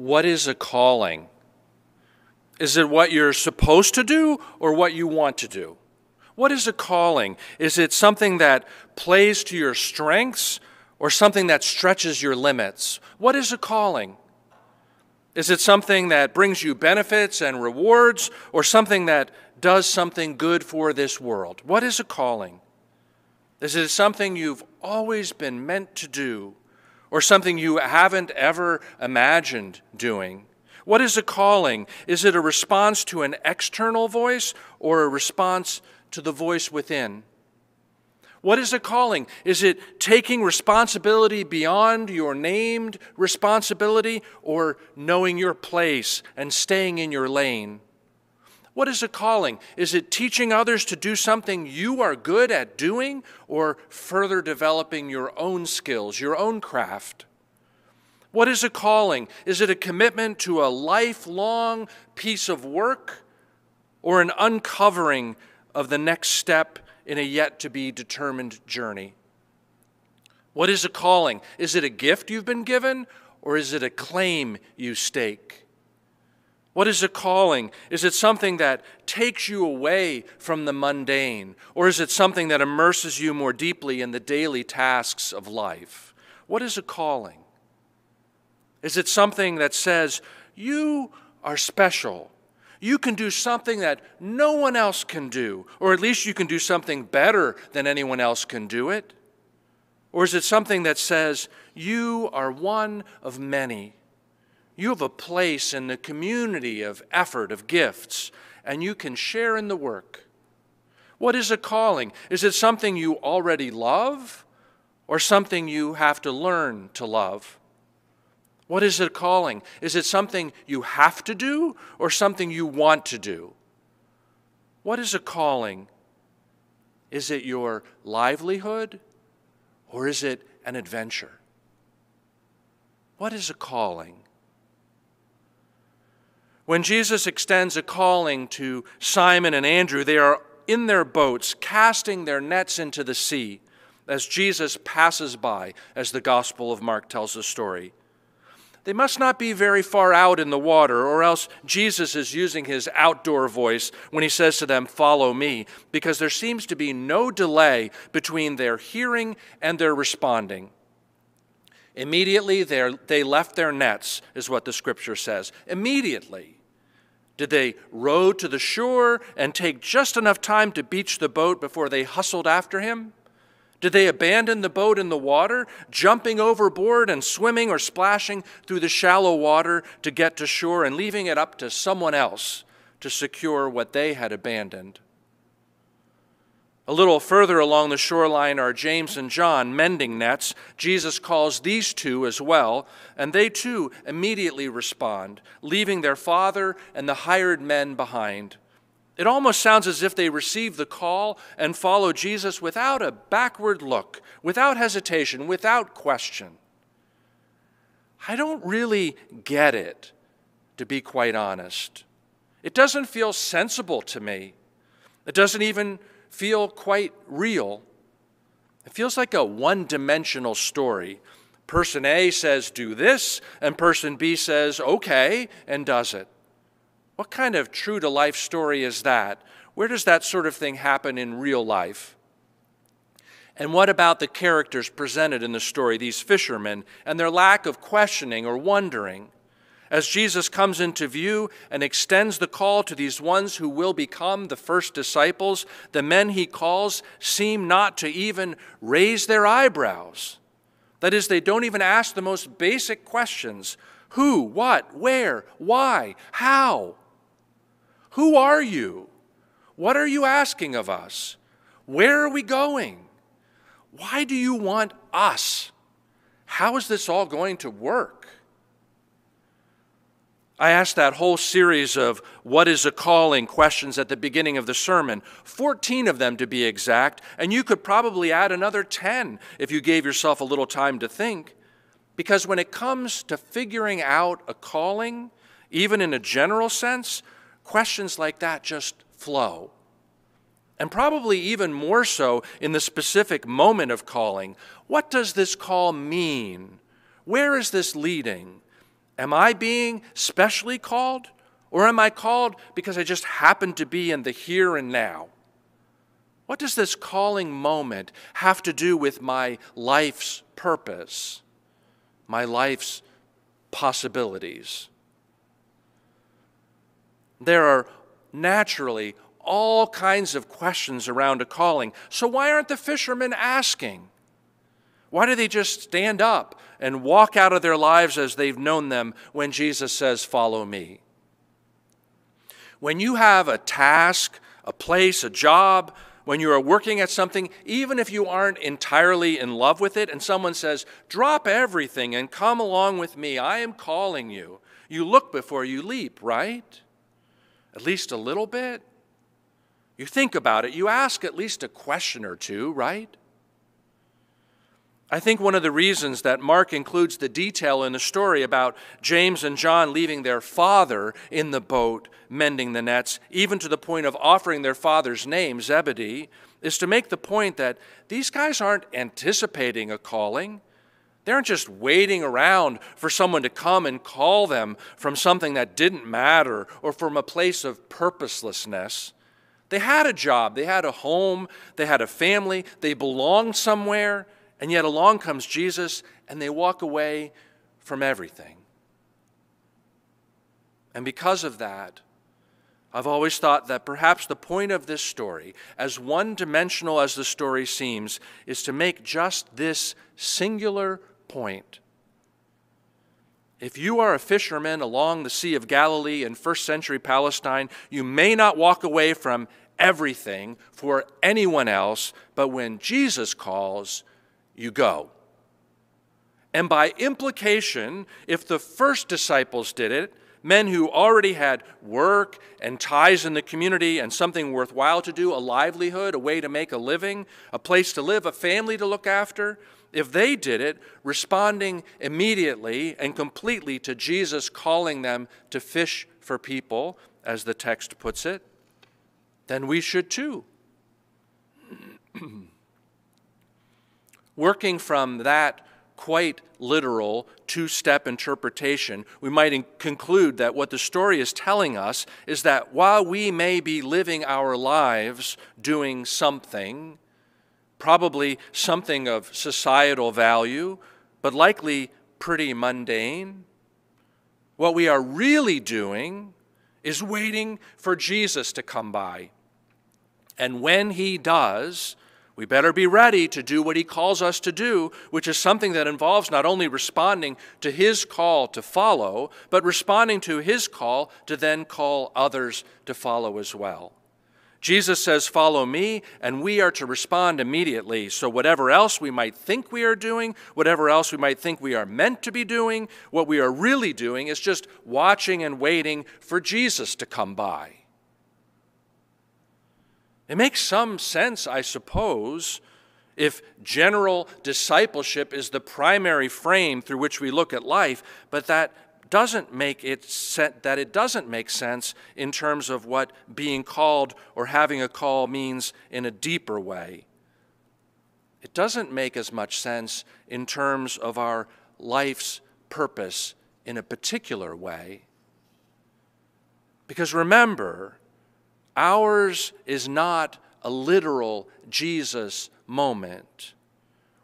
what is a calling? Is it what you're supposed to do or what you want to do? What is a calling? Is it something that plays to your strengths or something that stretches your limits? What is a calling? Is it something that brings you benefits and rewards or something that does something good for this world? What is a calling? Is it something you've always been meant to do or something you haven't ever imagined doing? What is a calling? Is it a response to an external voice or a response to the voice within? What is a calling? Is it taking responsibility beyond your named responsibility or knowing your place and staying in your lane? What is a calling? Is it teaching others to do something you are good at doing or further developing your own skills, your own craft? What is a calling? Is it a commitment to a lifelong piece of work or an uncovering of the next step in a yet to be determined journey? What is a calling? Is it a gift you've been given or is it a claim you stake? What is a calling? Is it something that takes you away from the mundane, or is it something that immerses you more deeply in the daily tasks of life? What is a calling? Is it something that says, You are special? You can do something that no one else can do, or at least you can do something better than anyone else can do it? Or is it something that says, You are one of many? You have a place in the community of effort, of gifts, and you can share in the work. What is a calling? Is it something you already love or something you have to learn to love? What is a calling? Is it something you have to do or something you want to do? What is a calling? Is it your livelihood or is it an adventure? What is a calling? When Jesus extends a calling to Simon and Andrew, they are in their boats, casting their nets into the sea as Jesus passes by, as the Gospel of Mark tells the story. They must not be very far out in the water, or else Jesus is using his outdoor voice when he says to them, Follow me, because there seems to be no delay between their hearing and their responding. Immediately they left their nets, is what the scripture says. Immediately. Did they row to the shore and take just enough time to beach the boat before they hustled after him? Did they abandon the boat in the water, jumping overboard and swimming or splashing through the shallow water to get to shore and leaving it up to someone else to secure what they had abandoned? A little further along the shoreline are James and John mending nets. Jesus calls these two as well, and they too immediately respond, leaving their father and the hired men behind. It almost sounds as if they receive the call and follow Jesus without a backward look, without hesitation, without question. I don't really get it, to be quite honest. It doesn't feel sensible to me. It doesn't even feel quite real. It feels like a one dimensional story. Person A says, do this, and person B says, okay, and does it. What kind of true to life story is that? Where does that sort of thing happen in real life? And what about the characters presented in the story, these fishermen, and their lack of questioning or wondering? As Jesus comes into view and extends the call to these ones who will become the first disciples, the men he calls seem not to even raise their eyebrows. That is, they don't even ask the most basic questions who, what, where, why, how? Who are you? What are you asking of us? Where are we going? Why do you want us? How is this all going to work? I asked that whole series of what is a calling questions at the beginning of the sermon, 14 of them to be exact, and you could probably add another 10 if you gave yourself a little time to think. Because when it comes to figuring out a calling, even in a general sense, questions like that just flow. And probably even more so in the specific moment of calling. What does this call mean? Where is this leading? Am I being specially called? Or am I called because I just happen to be in the here and now? What does this calling moment have to do with my life's purpose, my life's possibilities? There are naturally all kinds of questions around a calling. So, why aren't the fishermen asking? Why do they just stand up and walk out of their lives as they've known them when Jesus says, Follow me? When you have a task, a place, a job, when you are working at something, even if you aren't entirely in love with it, and someone says, Drop everything and come along with me, I am calling you, you look before you leap, right? At least a little bit. You think about it, you ask at least a question or two, right? I think one of the reasons that Mark includes the detail in the story about James and John leaving their father in the boat mending the nets, even to the point of offering their father's name, Zebedee, is to make the point that these guys aren't anticipating a calling. They aren't just waiting around for someone to come and call them from something that didn't matter or from a place of purposelessness. They had a job, they had a home, they had a family, they belonged somewhere. And yet along comes Jesus, and they walk away from everything. And because of that, I've always thought that perhaps the point of this story, as one dimensional as the story seems, is to make just this singular point. If you are a fisherman along the Sea of Galilee in first century Palestine, you may not walk away from everything for anyone else, but when Jesus calls, you go. And by implication, if the first disciples did it, men who already had work and ties in the community and something worthwhile to do, a livelihood, a way to make a living, a place to live, a family to look after, if they did it, responding immediately and completely to Jesus calling them to fish for people, as the text puts it, then we should too. Working from that quite literal two step interpretation, we might conclude that what the story is telling us is that while we may be living our lives doing something, probably something of societal value, but likely pretty mundane, what we are really doing is waiting for Jesus to come by. And when he does, we better be ready to do what he calls us to do, which is something that involves not only responding to his call to follow, but responding to his call to then call others to follow as well. Jesus says, Follow me, and we are to respond immediately. So, whatever else we might think we are doing, whatever else we might think we are meant to be doing, what we are really doing is just watching and waiting for Jesus to come by. It makes some sense, I suppose, if general discipleship is the primary frame through which we look at life, but that doesn't make it that it doesn't make sense in terms of what being called or having a call means in a deeper way. It doesn't make as much sense in terms of our life's purpose in a particular way. Because remember, Ours is not a literal Jesus moment.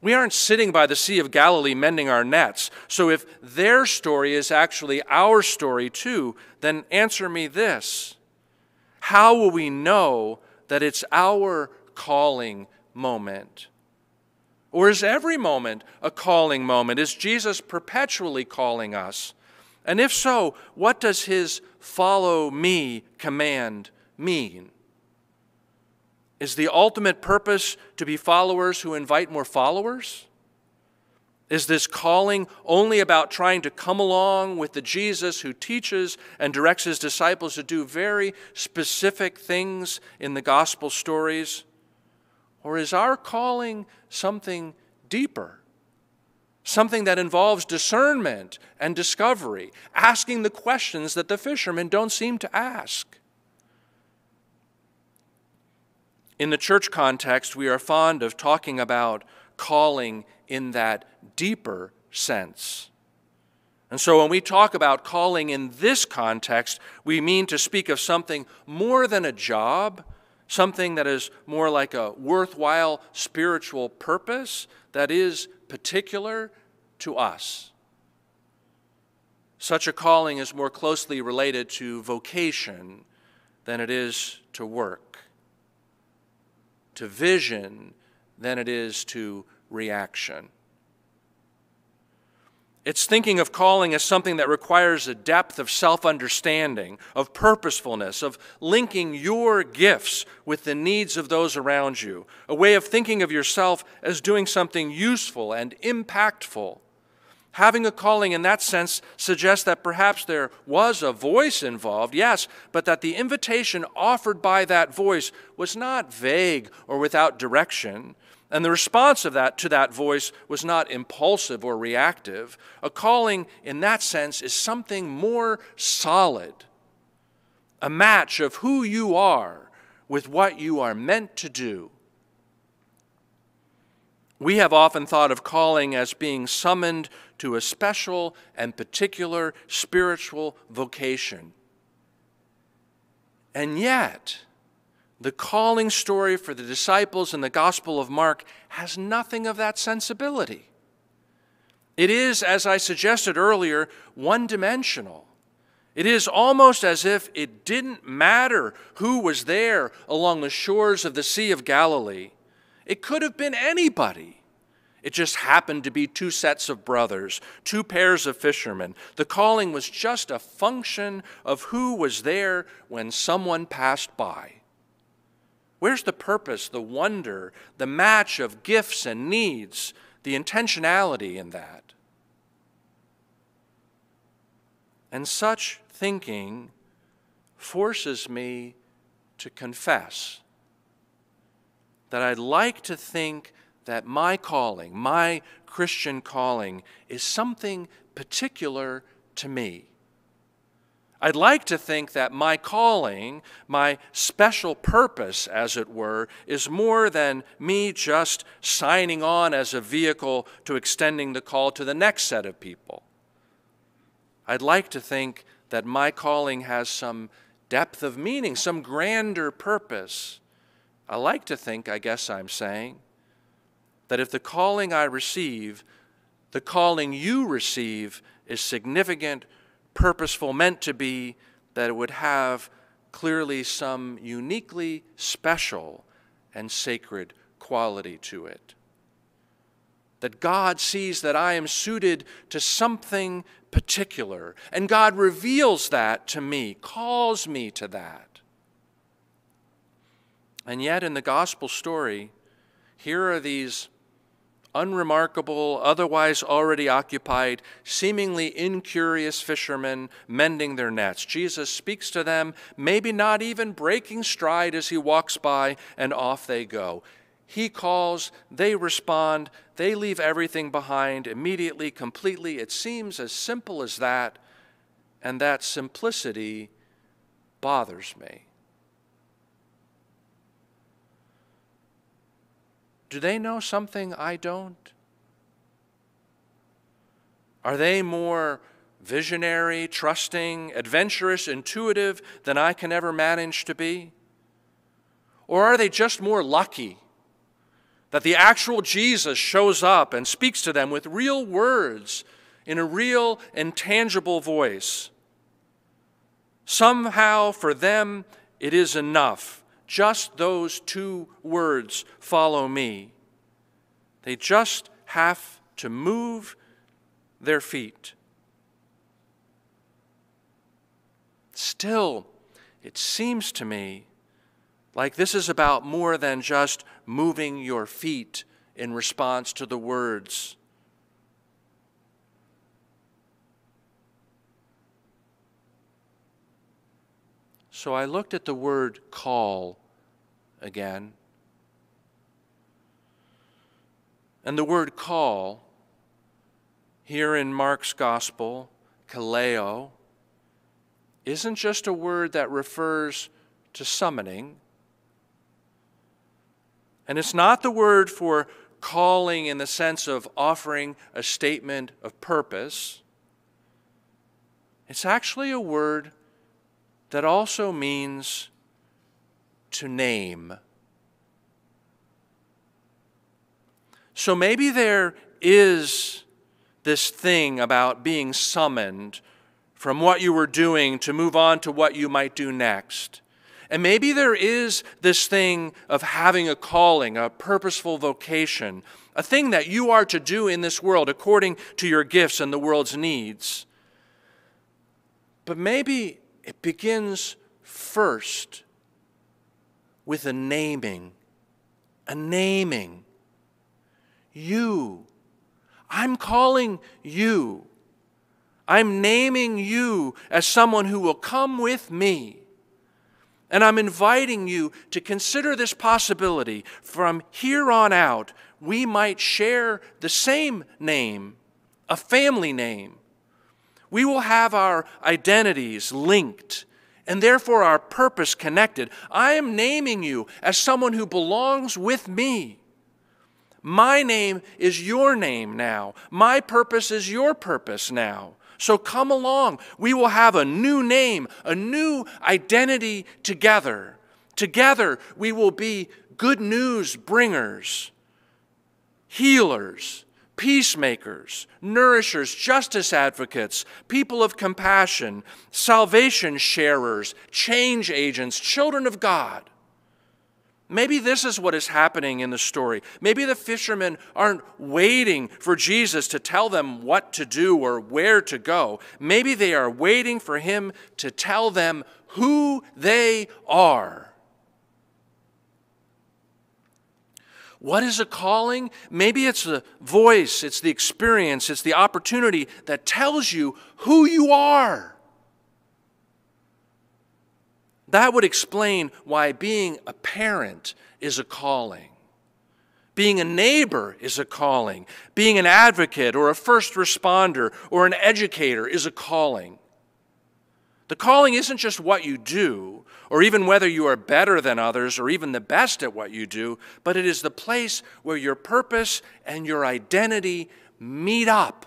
We aren't sitting by the Sea of Galilee mending our nets. So if their story is actually our story too, then answer me this How will we know that it's our calling moment? Or is every moment a calling moment? Is Jesus perpetually calling us? And if so, what does his follow me command mean? Is the ultimate purpose to be followers who invite more followers? Is this calling only about trying to come along with the Jesus who teaches and directs his disciples to do very specific things in the gospel stories? Or is our calling something deeper? Something that involves discernment and discovery, asking the questions that the fishermen don't seem to ask. In the church context, we are fond of talking about calling in that deeper sense. And so when we talk about calling in this context, we mean to speak of something more than a job, something that is more like a worthwhile spiritual purpose that is particular to us. Such a calling is more closely related to vocation than it is to work, to vision than it is to reaction. It's thinking of calling as something that requires a depth of self understanding, of purposefulness, of linking your gifts with the needs of those around you, a way of thinking of yourself as doing something useful and impactful. Having a calling in that sense suggests that perhaps there was a voice involved, yes, but that the invitation offered by that voice was not vague or without direction, and the response of that to that voice was not impulsive or reactive. A calling in that sense is something more solid, a match of who you are with what you are meant to do. We have often thought of calling as being summoned to a special and particular spiritual vocation. And yet, the calling story for the disciples in the Gospel of Mark has nothing of that sensibility. It is, as I suggested earlier, one dimensional. It is almost as if it didn't matter who was there along the shores of the Sea of Galilee. It could have been anybody. It just happened to be two sets of brothers, two pairs of fishermen. The calling was just a function of who was there when someone passed by. Where's the purpose, the wonder, the match of gifts and needs, the intentionality in that? And such thinking forces me to confess that I'd like to think that my calling, my Christian calling, is something particular to me. I'd like to think that my calling, my special purpose, as it were, is more than me just signing on as a vehicle to extending the call to the next set of people. I'd like to think that my calling has some depth of meaning, some grander purpose. I like to think, I guess I'm saying, that if the calling I receive, the calling you receive, is significant purposeful, meant to be, that it would have clearly some uniquely special and sacred quality to it. That God sees that I am suited to something particular, and God reveals that to me, calls me to that. And yet, in the gospel story, here are these unremarkable, otherwise already occupied, seemingly incurious fishermen mending their nets. Jesus speaks to them, maybe not even breaking stride as he walks by, and off they go. He calls, they respond, they leave everything behind immediately, completely. It seems as simple as that, and that simplicity bothers me. Do they know something I don't? Are they more visionary, trusting, adventurous, intuitive than I can ever manage to be? Or are they just more lucky that the actual Jesus shows up and speaks to them with real words in a real and tangible voice? Somehow, for them, it is enough just those two words follow me. They just have to move their feet. Still, it seems to me like this is about more than just moving your feet in response to the words. So I looked at the word call again. And the word call, here in Mark's Gospel, kaleo, isn't just a word that refers to summoning. And it's not the word for calling in the sense of offering a statement of purpose. It's actually a word that also means to name. So maybe there is this thing about being summoned from what you were doing to move on to what you might do next. And maybe there is this thing of having a calling, a purposeful vocation, a thing that you are to do in this world according to your gifts and the world's needs. But maybe it begins first with a naming, a naming. You. I'm calling you. I'm naming you as someone who will come with me. And I'm inviting you to consider this possibility. From here on out, we might share the same name, a family name. We will have our identities linked and therefore our purpose connected. I am naming you as someone who belongs with me. My name is your name now. My purpose is your purpose now. So come along. We will have a new name, a new identity together. Together, we will be good news bringers, healers, peacemakers, nourishers, justice advocates, people of compassion, salvation sharers, change agents, children of God. Maybe this is what is happening in the story. Maybe the fishermen aren't waiting for Jesus to tell them what to do or where to go. Maybe they are waiting for him to tell them who they are. What is a calling? Maybe it's the voice, it's the experience, it's the opportunity that tells you who you are. That would explain why being a parent is a calling. Being a neighbor is a calling. Being an advocate or a first responder or an educator is a calling. The calling isn't just what you do, or even whether you are better than others, or even the best at what you do, but it is the place where your purpose and your identity meet up.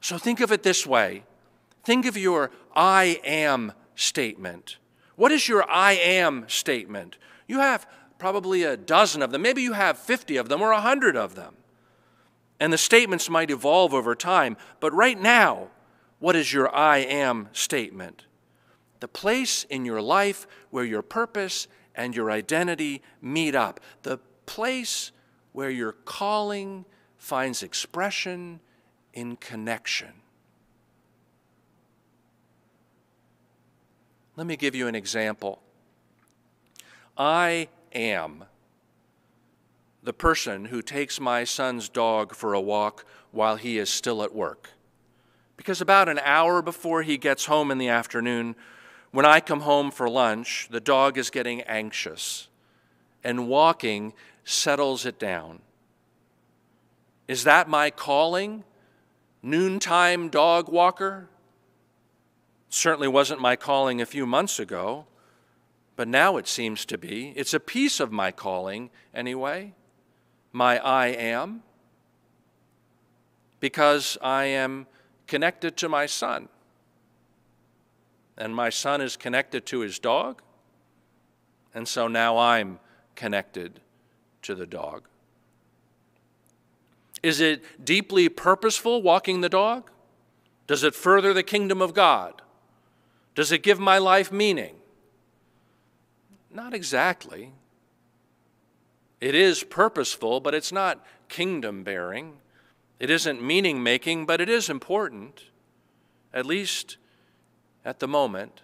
So think of it this way think of your I am statement. What is your I am statement? You have probably a dozen of them. Maybe you have 50 of them or 100 of them. And the statements might evolve over time. But right now, what is your I am statement? The place in your life where your purpose and your identity meet up. The place where your calling finds expression in connection. Let me give you an example. I am the person who takes my son's dog for a walk while he is still at work. Because about an hour before he gets home in the afternoon, when I come home for lunch, the dog is getting anxious, and walking settles it down. Is that my calling? Noontime dog walker? Certainly wasn't my calling a few months ago, but now it seems to be. It's a piece of my calling, anyway. My I am, because I am connected to my son. And my son is connected to his dog. And so now I'm connected to the dog. Is it deeply purposeful walking the dog? Does it further the kingdom of God? Does it give my life meaning? Not exactly. It is purposeful, but it's not kingdom bearing. It isn't meaning making, but it is important, at least at the moment.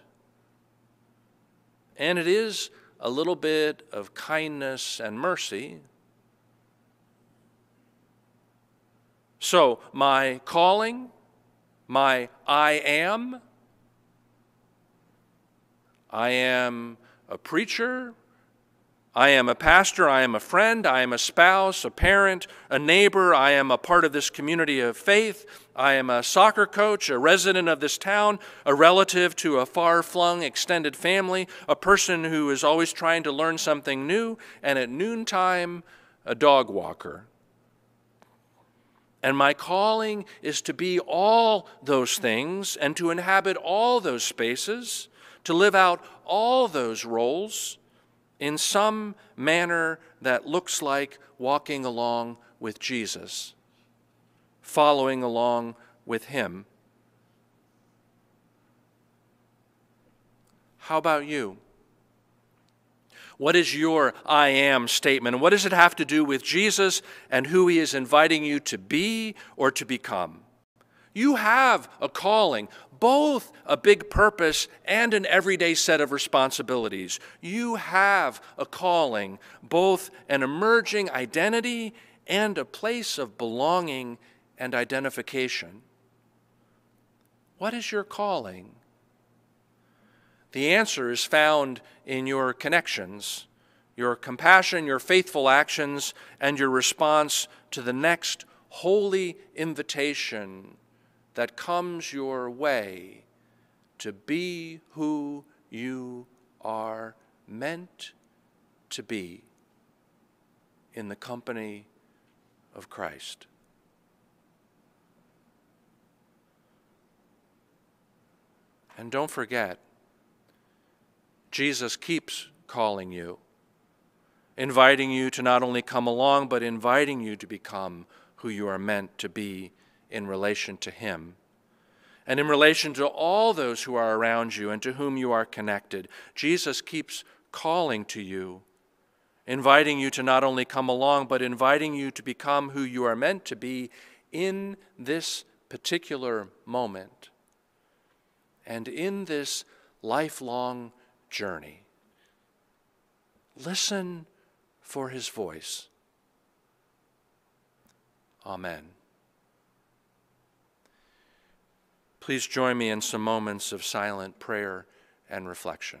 And it is a little bit of kindness and mercy. So, my calling, my I am, I am a preacher, I am a pastor, I am a friend, I am a spouse, a parent, a neighbor, I am a part of this community of faith, I am a soccer coach, a resident of this town, a relative to a far flung extended family, a person who is always trying to learn something new, and at noontime, a dog walker. And my calling is to be all those things and to inhabit all those spaces, to live out all those roles in some manner that looks like walking along with Jesus, following along with Him. How about you? What is your I am statement? What does it have to do with Jesus and who he is inviting you to be or to become? You have a calling, both a big purpose and an everyday set of responsibilities. You have a calling, both an emerging identity and a place of belonging and identification. What is your calling? The answer is found in your connections, your compassion, your faithful actions, and your response to the next holy invitation that comes your way to be who you are meant to be in the company of Christ. And don't forget, Jesus keeps calling you, inviting you to not only come along, but inviting you to become who you are meant to be in relation to Him. And in relation to all those who are around you and to whom you are connected, Jesus keeps calling to you, inviting you to not only come along, but inviting you to become who you are meant to be in this particular moment and in this lifelong journey. Listen for his voice. Amen. Please join me in some moments of silent prayer and reflection.